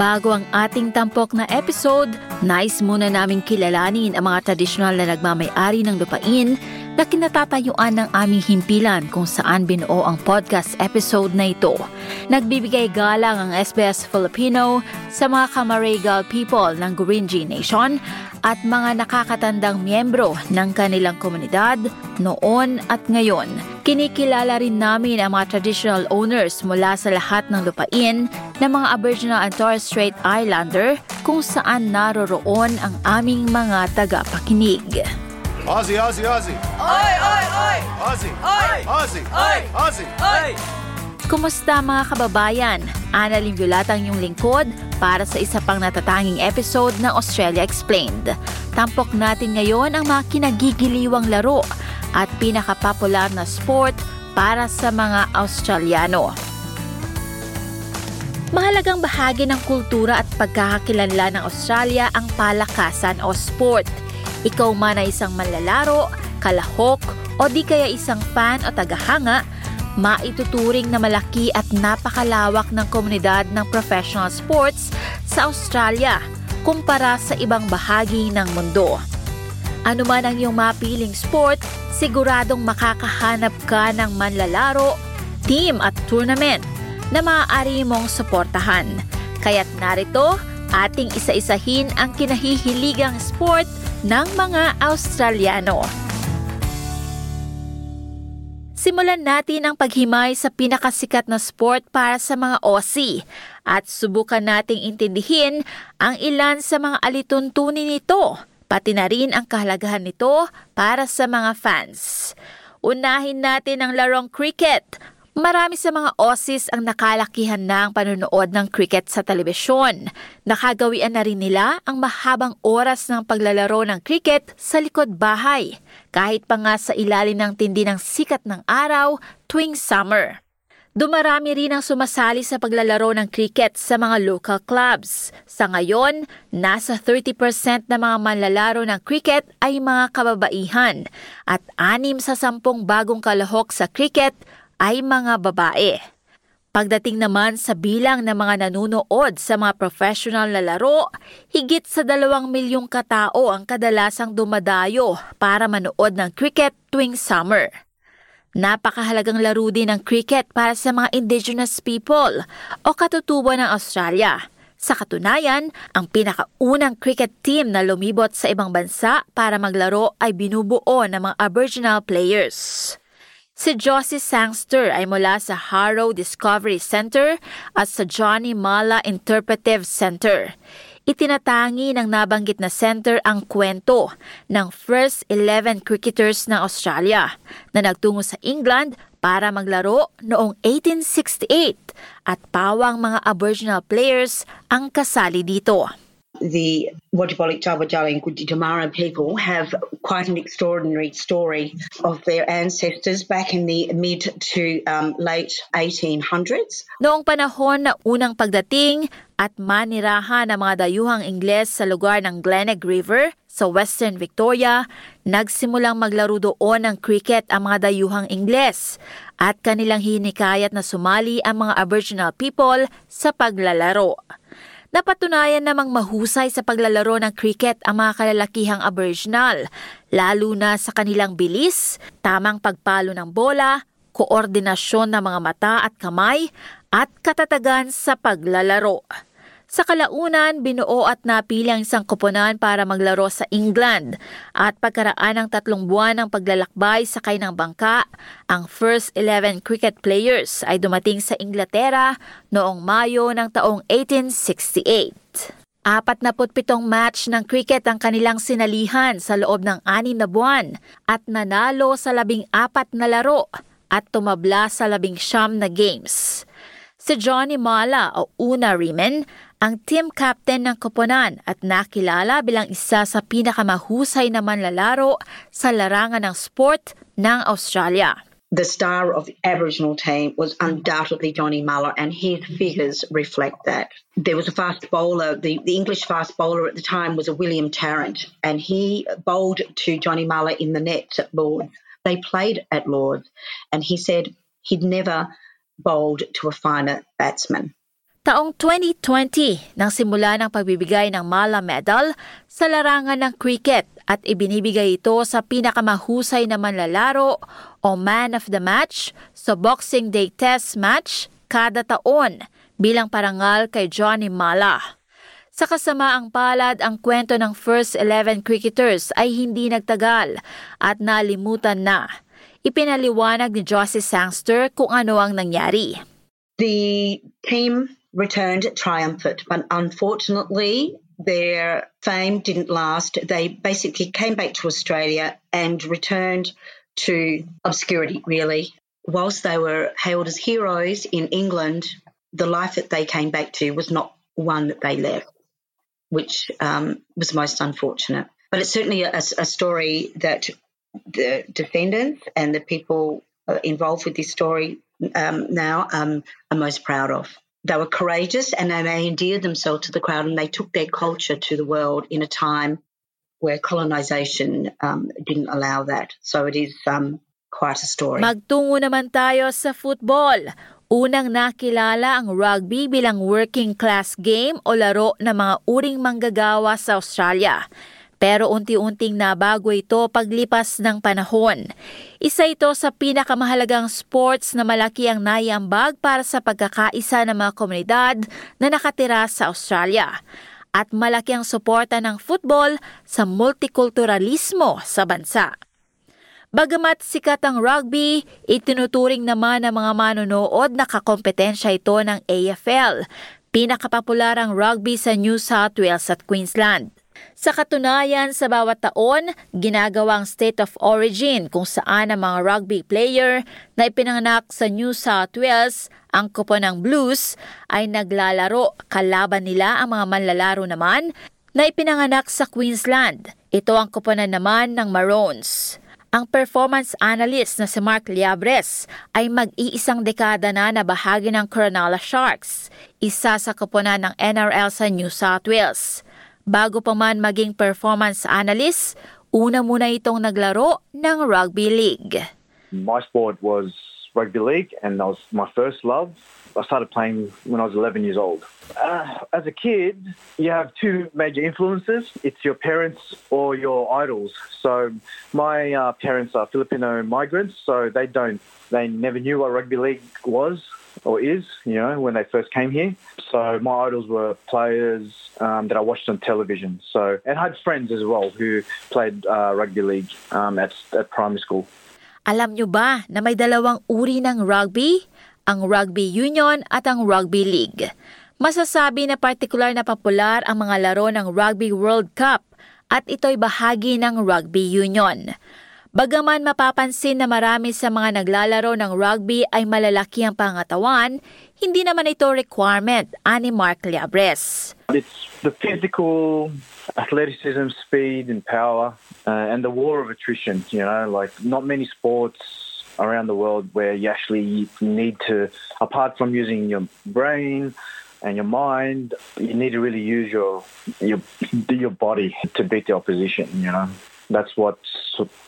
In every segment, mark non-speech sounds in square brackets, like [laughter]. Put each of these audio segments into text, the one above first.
Bago ang ating tampok na episode, nice muna naming kilalanin ang mga tradisyonal na nagmamayari ng lupain na kinatatayuan ng aming himpilan kung saan binuo ang podcast episode na ito. Nagbibigay galang ang SBS Filipino sa mga Kamaregal people ng Gurinji Nation at mga nakakatandang miyembro ng kanilang komunidad noon at ngayon. Kinikilala rin namin ang mga traditional owners mula sa lahat ng lupain ng mga Aboriginal and Torres Strait Islander kung saan naroroon ang aming mga tagapakinig. Aussie, Aussie, Aussie. Oi, oi, oi! Aussie. Oi! Aussie. Oi! Aussie. Oi! Kumusta mga kababayan? Ana Limbulatang yung lingkod para sa isa pang natatanging episode ng Australia Explained. Tampok natin ngayon ang mga kinagigiliwang laro at pinakapopular na sport para sa mga Australiano. Mahalagang bahagi ng kultura at pagkakakilanlan ng Australia ang palakasan o sport. Ikaw man ay isang manlalaro, kalahok, o di kaya isang fan o tagahanga, maituturing na malaki at napakalawak ng komunidad ng professional sports sa Australia kumpara sa ibang bahagi ng mundo. Ano man ang iyong mapiling sport, siguradong makakahanap ka ng manlalaro, team at tournament na maaari mong suportahan. Kaya't narito, ating isa-isahin ang kinahihiligang sport ng mga Australiano. Simulan natin ang paghimay sa pinakasikat na sport para sa mga Aussie at subukan nating intindihin ang ilan sa mga alituntunin nito, pati na rin ang kahalagahan nito para sa mga fans. Unahin natin ang larong cricket. Marami sa mga Aussies ang nakalakihan na ang panonood ng cricket sa telebisyon. Nakagawian na rin nila ang mahabang oras ng paglalaro ng cricket sa likod bahay, kahit pa nga sa ilalim ng tindi ng sikat ng araw tuwing summer. Dumarami rin ang sumasali sa paglalaro ng cricket sa mga local clubs. Sa ngayon, nasa 30% na mga manlalaro ng cricket ay mga kababaihan at anim sa sampung bagong kalahok sa cricket ay mga babae. Pagdating naman sa bilang ng mga nanunood sa mga professional na laro, higit sa dalawang milyong katao ang kadalasang dumadayo para manood ng cricket tuwing summer. Napakahalagang laro din ng cricket para sa mga indigenous people o katutubo ng Australia. Sa katunayan, ang pinakaunang cricket team na lumibot sa ibang bansa para maglaro ay binubuo ng mga Aboriginal players. Si Josie Sangster ay mula sa Harrow Discovery Center at sa Johnny Mala Interpretive Center. Itinatangi ng nabanggit na center ang kwento ng first 11 cricketers ng Australia na nagtungo sa England para maglaro noong 1868 at pawang mga Aboriginal players ang kasali dito. the Wajibalik Jawajali and Gudjamara people have quite an extraordinary story of their ancestors back in the mid to um, late 1800s. Noong panahon na unang pagdating at manirahan ng mga dayuhang Ingles sa lugar ng Glenelg River sa Western Victoria, nagsimulang maglaro doon ng cricket ang mga dayuhang Ingles at kanilang hinikayat na sumali ang mga Aboriginal people sa paglalaro. Napatunayan namang mahusay sa paglalaro ng cricket ang mga kalalakihang Aboriginal, lalo na sa kanilang bilis, tamang pagpalo ng bola, koordinasyon ng mga mata at kamay, at katatagan sa paglalaro. Sa kalaunan, binuo at napili ang isang koponan para maglaro sa England at pagkaraan ng tatlong buwan ng paglalakbay sakay ng bangka, ang first 11 cricket players ay dumating sa Inglaterra noong Mayo ng taong 1868. Apat na pitong match ng cricket ang kanilang sinalihan sa loob ng anim na buwan at nanalo sa labing apat na laro at tumabla sa labing siyam na games. Si Johnny Mala o Una Riemann ang team captain ng koponan at nakilala bilang isa sa pinakamahusay na manlalaro sa larangan ng sport ng Australia. The star of the Aboriginal team was undoubtedly Johnny Muller, and his figures reflect that. There was a fast bowler, the, the English fast bowler at the time was a William Tarrant, and he bowled to Johnny Muller in the nets at Lords. They played at Lords, and he said he'd never bowled to a finer batsman. Taong 2020 nang simula ng pagbibigay ng Mala Medal sa larangan ng cricket at ibinibigay ito sa pinakamahusay na manlalaro o man of the match sa Boxing Day Test match kada taon bilang parangal kay Johnny Mala. Sa kasamaang palad, ang kwento ng first 11 cricketers ay hindi nagtagal at nalimutan na. Ipinaliwanag ni Josie Sangster kung ano ang nangyari. The team returned triumphant, but unfortunately, their fame didn't last. They basically came back to Australia and returned to obscurity, really. Whilst they were hailed as heroes in England, the life that they came back to was not one that they left, which um, was most unfortunate. But it's certainly a, a story that the defendants and the people uh, involved with this story um, now um, are most proud of. They were courageous and they endeared themselves to the crowd and they took their culture to the world in a time where colonisation um, didn't allow that. So it is um, quite a story. Magtungo naman tayo sa football. Unang nakilala ang rugby bilang working class game o laro ng mga uring manggagawa sa Australia. Pero unti-unting nabago ito paglipas ng panahon. Isa ito sa pinakamahalagang sports na malaki ang naiambag para sa pagkakaisa ng mga komunidad na nakatira sa Australia. At malaki ang suporta ng football sa multikulturalismo sa bansa. Bagamat sikat ang rugby, itinuturing naman ng mga manonood na kakompetensya ito ng AFL, pinakapopular ang rugby sa New South Wales at Queensland. Sa katunayan, sa bawat taon, ginagawang state of origin kung saan ang mga rugby player na ipinanganak sa New South Wales, ang kupo ng Blues, ay naglalaro kalaban nila ang mga manlalaro naman na ipinanganak sa Queensland. Ito ang kuponan naman ng Maroons. Ang performance analyst na si Mark Liabres ay mag-iisang dekada na na bahagi ng Cronulla Sharks, isa sa kuponan ng NRL sa New South Wales. Bago pa man maging performance analyst, una muna itong naglaro ng rugby league. My sport was rugby league and that was my first love. I started playing when I was 11 years old. Uh, as a kid, you have two major influences. It's your parents or your idols. So my uh, parents are Filipino migrants, so they don't, they never knew what rugby league was or is, you know, when they first came here. So my idols were players um, that I watched on television. So and I had friends as well who played uh, rugby league um, at, at primary school. Alam nyo ba na may dalawang uri ng rugby? Ang rugby union at ang rugby league. Masasabi na partikular na popular ang mga laro ng Rugby World Cup at ito'y bahagi ng rugby union. Bagaman mapapansin na marami sa mga naglalaro ng rugby ay malalaki ang pangatawan, hindi naman ito requirement, ani Mark Liabres. It's the physical athleticism, speed and power uh, and the war of attrition, you know, like not many sports around the world where you actually need to, apart from using your brain and your mind, you need to really use your your your body to beat the opposition. You know, that's what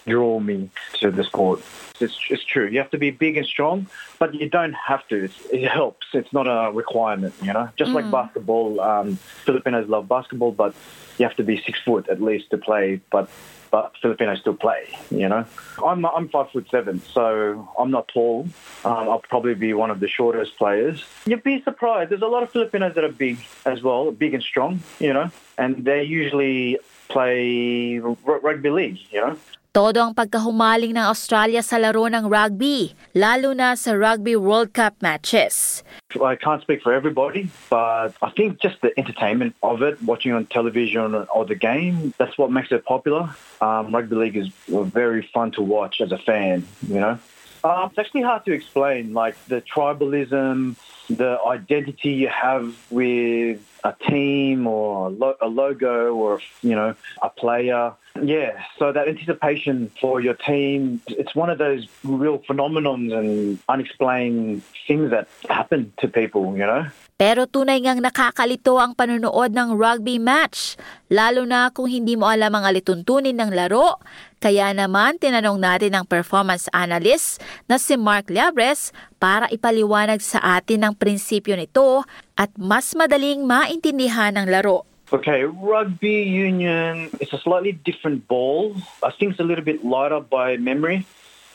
drew me to the sport. It's, it's true. You have to be big and strong, but you don't have to. It's, it helps. It's not a requirement, you know. Just mm. like basketball, um, Filipinos love basketball, but you have to be six foot at least to play. But but Filipinos still play. You know, I'm I'm five foot seven, so I'm not tall. Um, I'll probably be one of the shortest players. You'd be surprised. There's a lot of Filipinos that are big as well, big and strong. You know, and they usually play rugby league. You know. Todo ang pagkahumaling ng Australia sa laro ng rugby, lalo na sa Rugby World Cup matches. I can't speak for everybody, but I think just the entertainment of it, watching on television or the game, that's what makes it popular. Um, rugby league is very fun to watch as a fan, you know. Uh, it's actually hard to explain, like the tribalism, the identity you have with a team or a, lo- a logo or you know a player. Yeah, so that anticipation for your team, it's one of those real phenomenons and unexplained things that happen to people, you know. Pero tunay ngang nakakalito ang panunood ng rugby match, lalo na kung hindi mo alam ang alituntunin ng laro, Kaya naman tinanong natin ang performance analyst na si Mark Liabres para ipaliwanag sa atin ang prinsipyo nito at mas madaling maintindihan ang laro. Okay, rugby union is a slightly different ball. I think it's a little bit lighter by memory.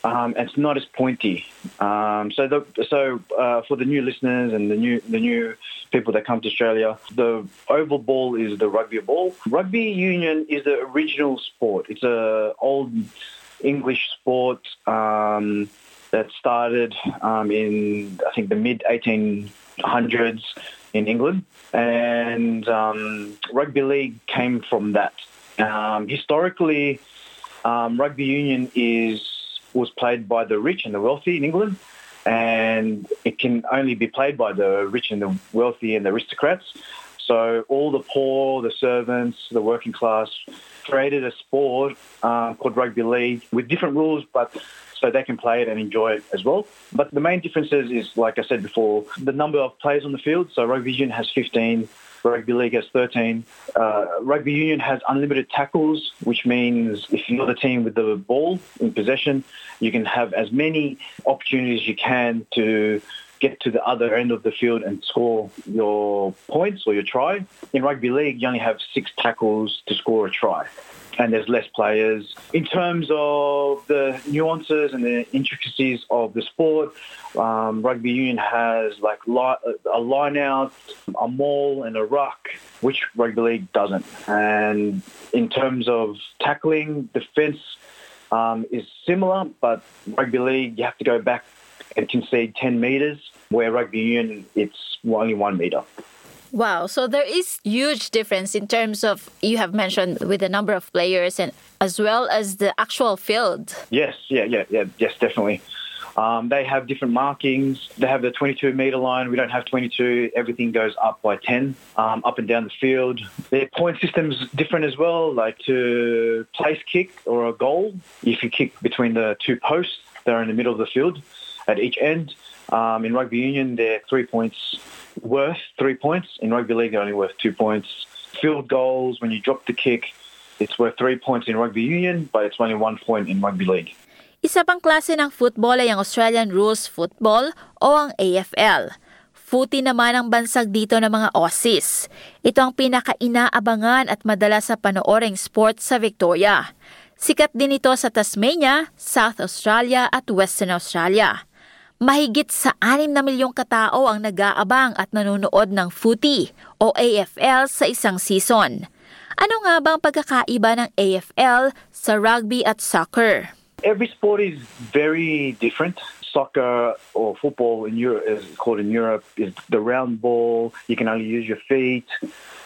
Um, it's not as pointy. Um, so, the, so uh, for the new listeners and the new the new people that come to Australia, the oval ball is the rugby ball. Rugby union is the original sport. It's a old English sport um, that started um, in I think the mid 1800s in England, and um, rugby league came from that. Um, historically, rugby union is was played by the rich and the wealthy in England, and it can only be played by the rich and the wealthy and the aristocrats. So all the poor, the servants, the working class created a sport uh, called rugby league with different rules, but so they can play it and enjoy it as well. But the main differences is, like I said before, the number of players on the field. So rugby union has 15, Rugby League has 13. Uh, rugby Union has unlimited tackles, which means if you're the team with the ball in possession, you can have as many opportunities as you can to get to the other end of the field and score your points or your try. In rugby league, you only have six tackles to score a try and there's less players. In terms of the nuances and the intricacies of the sport, um, rugby union has like a line out, a maul, and a ruck, which rugby league doesn't. And in terms of tackling, defence um, is similar, but rugby league you have to go back and concede 10 metres, where rugby union it's only one metre. Wow. So there is huge difference in terms of you have mentioned with the number of players and as well as the actual field. Yes. Yeah. Yeah. Yeah. Yes. Definitely. Um, they have different markings. They have the 22 metre line. We don't have 22. Everything goes up by 10, um, up and down the field. Their point system's different as well. Like to place kick or a goal, if you kick between the two posts, they're in the middle of the field at each end. Um, in rugby union, they're three points worth three points. In rugby league, they're only worth two points. Field goals, when you drop the kick, it's worth three points in rugby union, but it's only one point in rugby league. Isa pang klase ng football ay ang Australian Rules Football o ang AFL. Footy naman ang bansag dito ng mga Aussies. Ito ang pinaka-inaabangan at madalas sa panooring sport sa Victoria. Sikat din ito sa Tasmania, South Australia at Western Australia. Mahigit sa 6 na milyong katao ang nag-aabang at nanonood ng footy o AFL sa isang season. Ano nga ba ang pagkakaiba ng AFL sa rugby at soccer? Every sport is very different. Soccer or football in Europe is called in Europe is the round ball. You can only use your feet.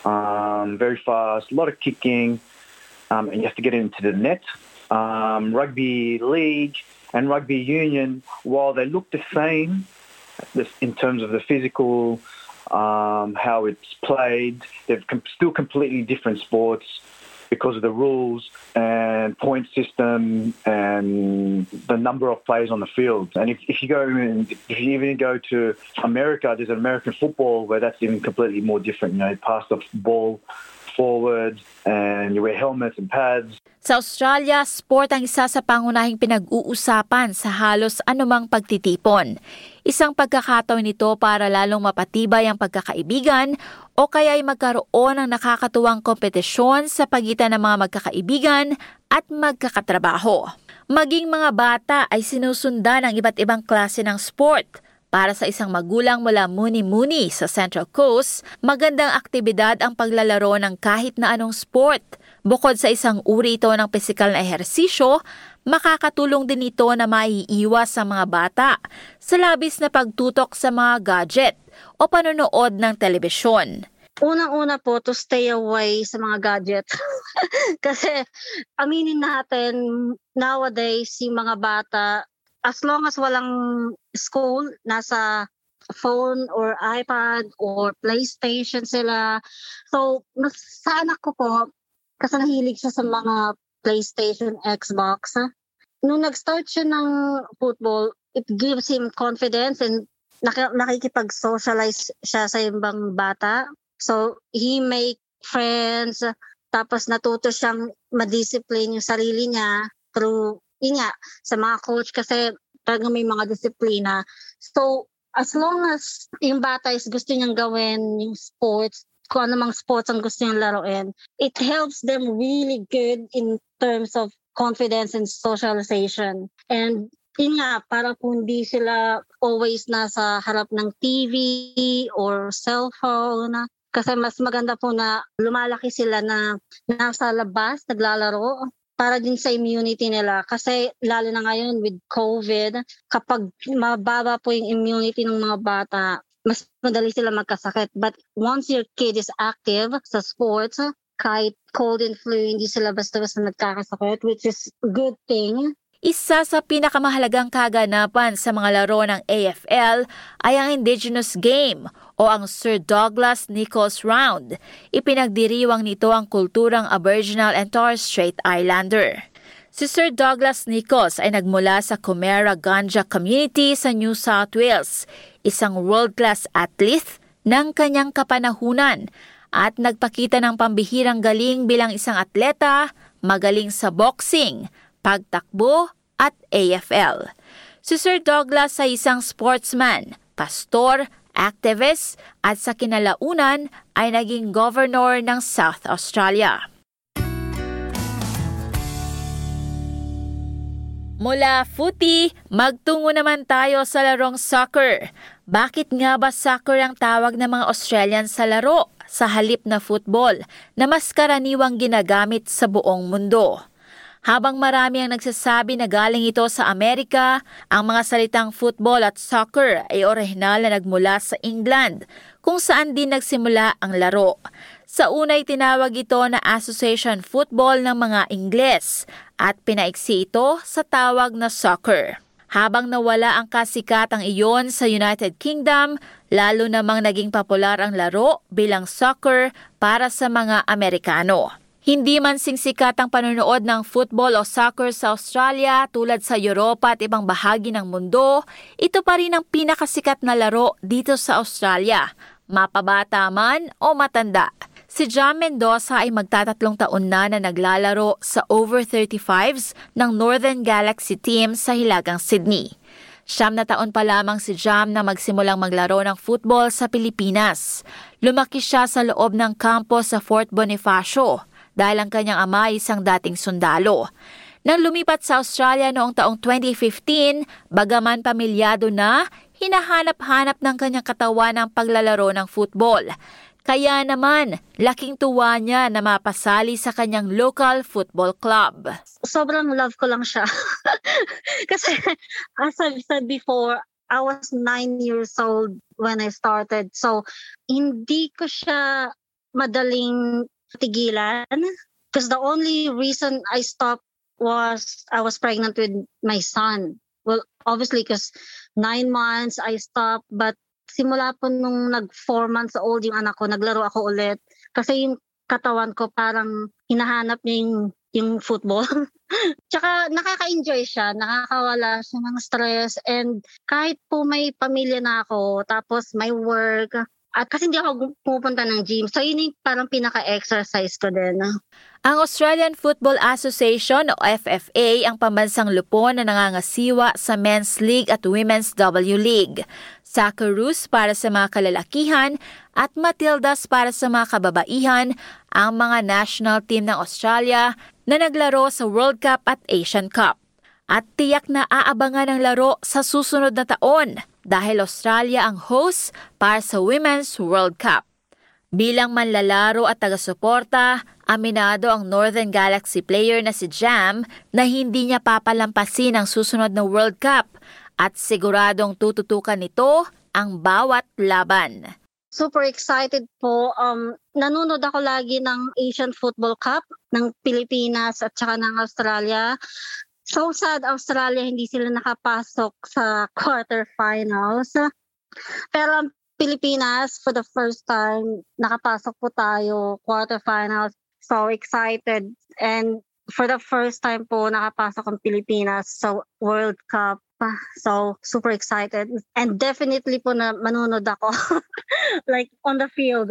Um, very fast, a lot of kicking, um, and you have to get into the net. Um, rugby league and rugby union, while they look the same in terms of the physical, um, how it's played, they're still completely different sports because of the rules and point system and the number of players on the field. And if, if you go if you even go to America, there's an American football where that's even completely more different. You know, pass the ball forward and you wear helmets and pads. Sa Australia, sport ang isa sa pangunahing pinag-uusapan sa halos anumang pagtitipon. Isang pagkakataon nito para lalong mapatibay ang pagkakaibigan o kaya ay magkaroon ng nakakatuwang kompetisyon sa pagitan ng mga magkakaibigan at magkakatrabaho. Maging mga bata ay sinusundan ng iba't ibang klase ng sport – para sa isang magulang mula Muni-Muni sa Central Coast, magandang aktibidad ang paglalaro ng kahit na anong sport. Bukod sa isang uri ito ng pisikal na ehersisyo, makakatulong din ito na maiiwas sa mga bata sa labis na pagtutok sa mga gadget o panonood ng telebisyon. Unang-una po to stay away sa mga gadget. [laughs] Kasi aminin natin, nowadays, si mga bata, as long as walang school, nasa phone or iPad or PlayStation sila. So, sa ko po, kasi nahilig siya sa mga PlayStation, Xbox. Nung nag-start siya ng football, it gives him confidence and nak- nakikipag-socialize siya sa ibang bata. So, he make friends, tapos natuto siyang madiscipline yung sarili niya through, yun nga, sa mga coach kasi talagang may mga disiplina. So, as long as yung bata is gusto niyang gawin yung sports, kung ano sports ang gusto niyang laruin, it helps them really good in terms of confidence and socialization. And yun nga, para po hindi sila always nasa harap ng TV or cellphone. Kasi mas maganda po na lumalaki sila na nasa labas, naglalaro para din sa immunity nila. Kasi lalo na ngayon with COVID, kapag mababa po yung immunity ng mga bata, mas madali sila magkasakit. But once your kid is active sa sports, kahit cold and flu, hindi sila basta-basta nagkakasakit, which is good thing. Isa sa pinakamahalagang kaganapan sa mga laro ng AFL ay ang Indigenous Game o ang Sir Douglas Nichols Round. Ipinagdiriwang nito ang kulturang Aboriginal and Torres Strait Islander. Si Sir Douglas Nichols ay nagmula sa Comera Ganja Community sa New South Wales, isang world-class athlete ng kanyang kapanahunan at nagpakita ng pambihirang galing bilang isang atleta, magaling sa boxing, pagtakbo at AFL. Si Sir Douglas ay isang sportsman, pastor, activist at sa kinalaunan ay naging governor ng South Australia. Mula footy, magtungo naman tayo sa larong soccer. Bakit nga ba soccer ang tawag ng mga Australian sa laro sa halip na football na mas karaniwang ginagamit sa buong mundo? Habang marami ang nagsasabi na galing ito sa Amerika, ang mga salitang football at soccer ay orihinal na nagmula sa England, kung saan din nagsimula ang laro. Sa unay tinawag ito na Association Football ng mga Ingles at pinaiksi ito sa tawag na soccer. Habang nawala ang kasikatang iyon sa United Kingdom, lalo namang naging popular ang laro bilang soccer para sa mga Amerikano. Hindi man singsikat ang panonood ng football o soccer sa Australia tulad sa Europa at ibang bahagi ng mundo, ito pa rin ang pinakasikat na laro dito sa Australia, mapabata man o matanda. Si John Mendoza ay magtatatlong taon na na naglalaro sa over 35s ng Northern Galaxy team sa Hilagang Sydney. Siyam na taon pa lamang si Jam na magsimulang maglaro ng football sa Pilipinas. Lumaki siya sa loob ng kampo sa Fort Bonifacio dahil ang kanyang ama ay isang dating sundalo. Nang lumipat sa Australia noong taong 2015, bagaman pamilyado na, hinahanap-hanap ng kanyang katawan ang paglalaro ng football. Kaya naman, laking tuwa niya na mapasali sa kanyang local football club. Sobrang love ko lang siya. [laughs] Kasi as I've said before, I was nine years old when I started. So, hindi ko siya madaling tigilan because the only reason I stopped was I was pregnant with my son. Well, obviously because nine months I stopped but simula po nung nag four months old yung anak ko, naglaro ako ulit. Kasi yung katawan ko parang hinahanap niya yung, yung football. [laughs] Tsaka nakaka-enjoy siya, nakakawala siya ng stress and kahit po may pamilya na ako, tapos may work, at kasi hindi ako pupunta ng gym. So yun yung parang pinaka-exercise ko din. Ang Australian Football Association o FFA ang pambansang lupon na nangangasiwa sa Men's League at Women's W League. Socceroos para sa mga kalalakihan at Matildas para sa mga kababaihan ang mga national team ng Australia na naglaro sa World Cup at Asian Cup. At tiyak na aabangan ang laro sa susunod na taon dahil Australia ang host para sa Women's World Cup. Bilang manlalaro at taga-suporta, aminado ang Northern Galaxy player na si Jam na hindi niya papalampasin ang susunod na World Cup at siguradong tututukan nito ang bawat laban. Super excited po. Um, nanonood ako lagi ng Asian Football Cup ng Pilipinas at saka ng Australia so sad Australia hindi sila nakapasok sa quarterfinals. Pero ang Pilipinas, for the first time, nakapasok po tayo quarterfinals. So excited. And for the first time po, nakapasok ang Pilipinas sa World Cup. So, super excited. And definitely po na manunod ako. [laughs] like, on the field.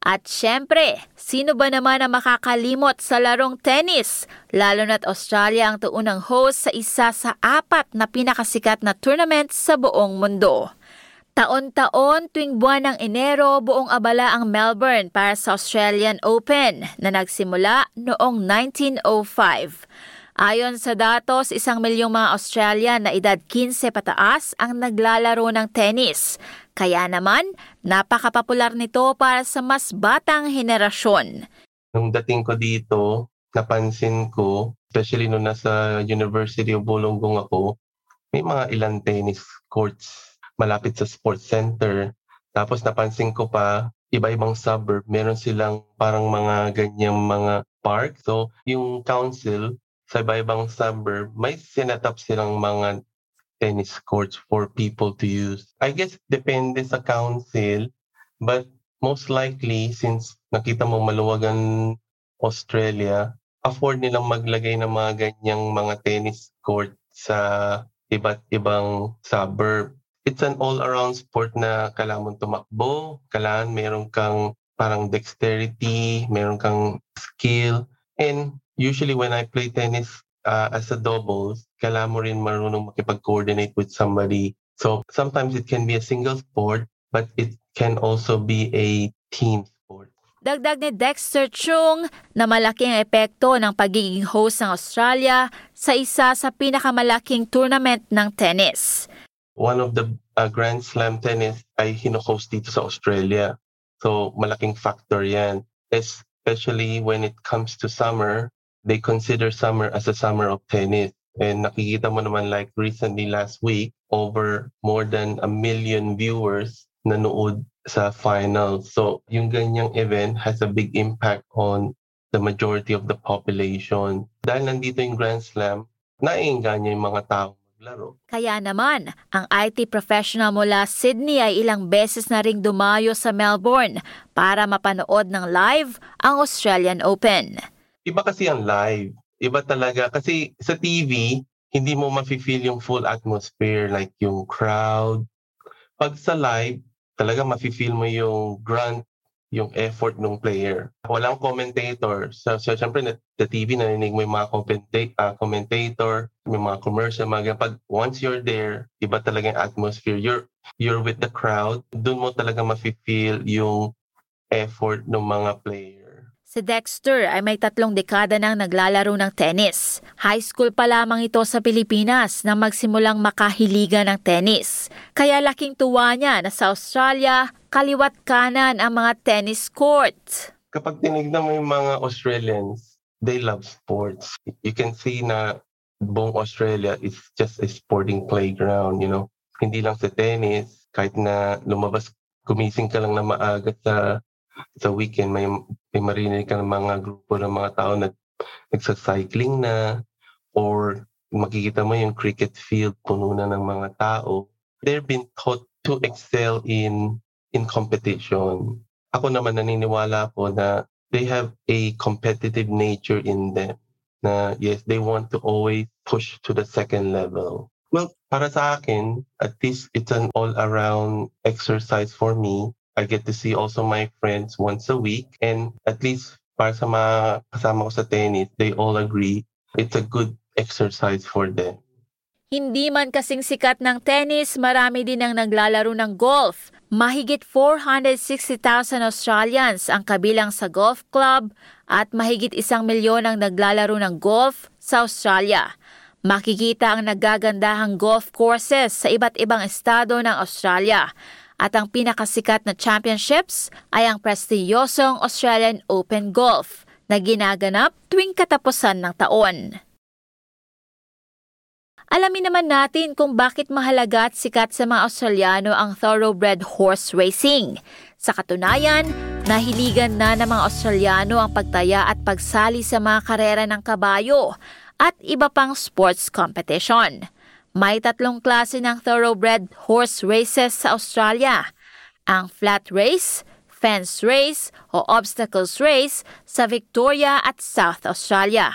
At syempre, sino ba naman ang makakalimot sa larong tennis? Lalo na't Australia ang tuunang host sa isa sa apat na pinakasikat na tournament sa buong mundo. Taon-taon tuwing buwan ng Enero, buong abala ang Melbourne para sa Australian Open na nagsimula noong 1905. Ayon sa datos, isang milyong mga Australian na edad 15 pataas ang naglalaro ng tennis. Kaya naman, napakapopular nito para sa mas batang henerasyon. Nung dating ko dito, napansin ko, especially nung nasa University of Wollongong ako, may mga ilang tennis courts malapit sa sports center. Tapos napansin ko pa, iba-ibang suburb, meron silang parang mga ganyang mga park. So, yung council, sa iba-ibang suburb, may sinatap silang mga tennis courts for people to use. I guess depende sa council, but most likely, since nakita mo maluwagan Australia, afford nilang maglagay ng mga ganyang mga tennis court sa iba't ibang suburb. It's an all-around sport na kailangan tumakbo, kailangan meron kang parang dexterity, meron kang skill, and usually when I play tennis uh, as a doubles, kailangan mo rin marunong makipag-coordinate with somebody. So sometimes it can be a single sport, but it can also be a team sport. Dagdag ni Dexter Chung na malaki ang epekto ng pagiging host ng Australia sa isa sa pinakamalaking tournament ng tennis. One of the uh, Grand Slam tennis ay hino-host dito sa Australia. So malaking factor yan. Especially when it comes to summer, they consider summer as a summer of tennis. And nakikita mo naman like recently last week, over more than a million viewers nanood sa final. So yung ganyang event has a big impact on the majority of the population. Dahil nandito yung Grand Slam, naiingganyo yung mga tao maglaro. Kaya naman, ang IT professional mula Sydney ay ilang beses na ring dumayo sa Melbourne para mapanood ng live ang Australian Open iba kasi ang live. Iba talaga. Kasi sa TV, hindi mo mafe-feel yung full atmosphere like yung crowd. Pag sa live, talaga mafe-feel mo yung grunt, yung effort ng player. Walang commentator. So, so syempre, sa TV, narinig mo yung mga commenta- uh, commentator, may mga commercial, mga Pag once you're there, iba talaga yung atmosphere. You're, you're with the crowd. Doon mo talaga mafe-feel yung effort ng mga players. Si Dexter ay may tatlong dekada nang naglalaro ng tennis. High school pa lamang ito sa Pilipinas nang magsimulang makahiligan ng tennis. Kaya laking tuwa niya na sa Australia, kaliwat kanan ang mga tennis court. Kapag tinignan mo yung mga Australians, they love sports. You can see na buong Australia is just a sporting playground, you know. Hindi lang sa tennis, kahit na lumabas, gumising ka lang na maaga sa sa weekend may, may marinig ka ng mga grupo ng mga tao na nagsa-cycling na or makikita mo yung cricket field puno na ng mga tao. They're been taught to excel in in competition. Ako naman naniniwala po na they have a competitive nature in them. Na yes, they want to always push to the second level. Well, para sa akin, at least it's an all-around exercise for me I get to see also my friends once a week. And at least para sa mga kasama ko sa tennis, they all agree it's a good exercise for them. Hindi man kasing sikat ng tennis, marami din ang naglalaro ng golf. Mahigit 460,000 Australians ang kabilang sa golf club at mahigit isang milyon ang naglalaro ng golf sa Australia. Makikita ang nagagandahang golf courses sa iba't ibang estado ng Australia at ang pinakasikat na championships ay ang prestiyosong Australian Open Golf na ginaganap tuwing katapusan ng taon. Alamin naman natin kung bakit mahalaga at sikat sa mga Australiano ang thoroughbred horse racing. Sa katunayan, nahiligan na ng mga Australiano ang pagtaya at pagsali sa mga karera ng kabayo at iba pang sports competition. May tatlong klase ng thoroughbred horse races sa Australia. Ang flat race, fence race o obstacles race sa Victoria at South Australia.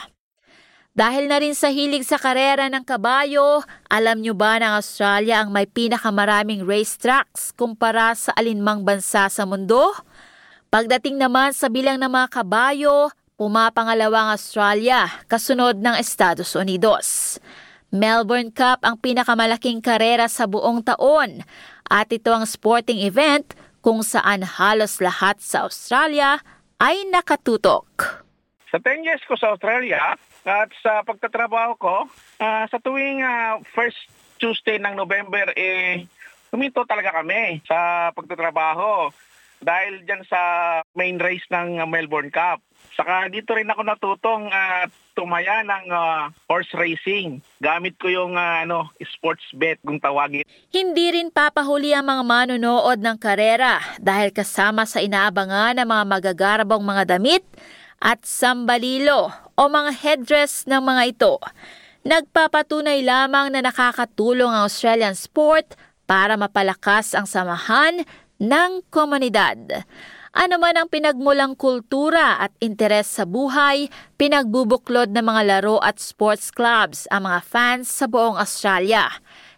Dahil na rin sa hilig sa karera ng kabayo, alam nyo ba na Australia ang may pinakamaraming racetracks kumpara sa alinmang bansa sa mundo? Pagdating naman sa bilang ng mga kabayo, pumapangalawa ang Australia kasunod ng Estados Unidos. Melbourne Cup ang pinakamalaking karera sa buong taon at ito ang sporting event kung saan halos lahat sa Australia ay nakatutok. Sa 10 years ko sa Australia at sa pagtatrabaho ko, uh, sa tuwing uh, first Tuesday ng November, eh, huminto talaga kami sa pagtatrabaho dahil dyan sa main race ng Melbourne Cup. Saka dito rin ako natutong uh, tumaya ng uh, horse racing. Gamit ko yung uh, ano, sports bet kung tawagin. Hindi rin papahuli ang mga manonood ng karera dahil kasama sa inaabangan ng mga magagarabong mga damit at sambalilo o mga headdress ng mga ito. Nagpapatunay lamang na nakakatulong ang Australian sport para mapalakas ang samahan ng komunidad. Ano man ang pinagmulang kultura at interes sa buhay, pinagbubuklod ng mga laro at sports clubs ang mga fans sa buong Australia.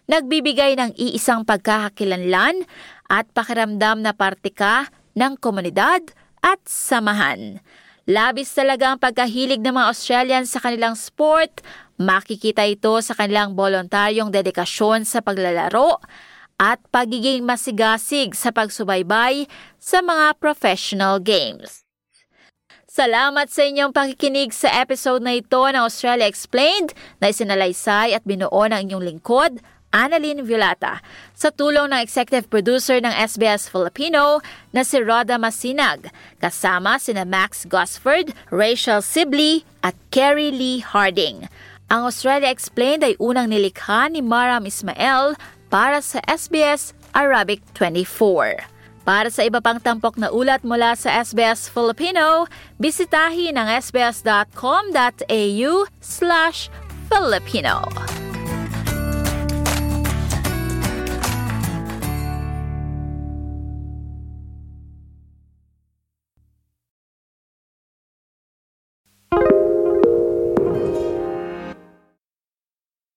Nagbibigay ng iisang pagkakakilanlan at pakiramdam na parte ka ng komunidad at samahan. Labis talaga ang pagkahilig ng mga Australians sa kanilang sport. Makikita ito sa kanilang voluntaryong dedikasyon sa paglalaro at pagiging masigasig sa pagsubaybay sa mga professional games. Salamat sa inyong pakikinig sa episode na ito ng Australia Explained na isinalaysay at binuo ng inyong lingkod, Annalyn Violata, sa tulong ng executive producer ng SBS Filipino na si Roda Masinag, kasama sina Max Gosford, Rachel Sibley at Kerry Lee Harding. Ang Australia Explained ay unang nilikha ni Maram Ismael para sa SBS Arabic 24. Para sa iba pang tampok na ulat mula sa SBS Filipino, bisitahin ang sbs.com.au slash Filipino.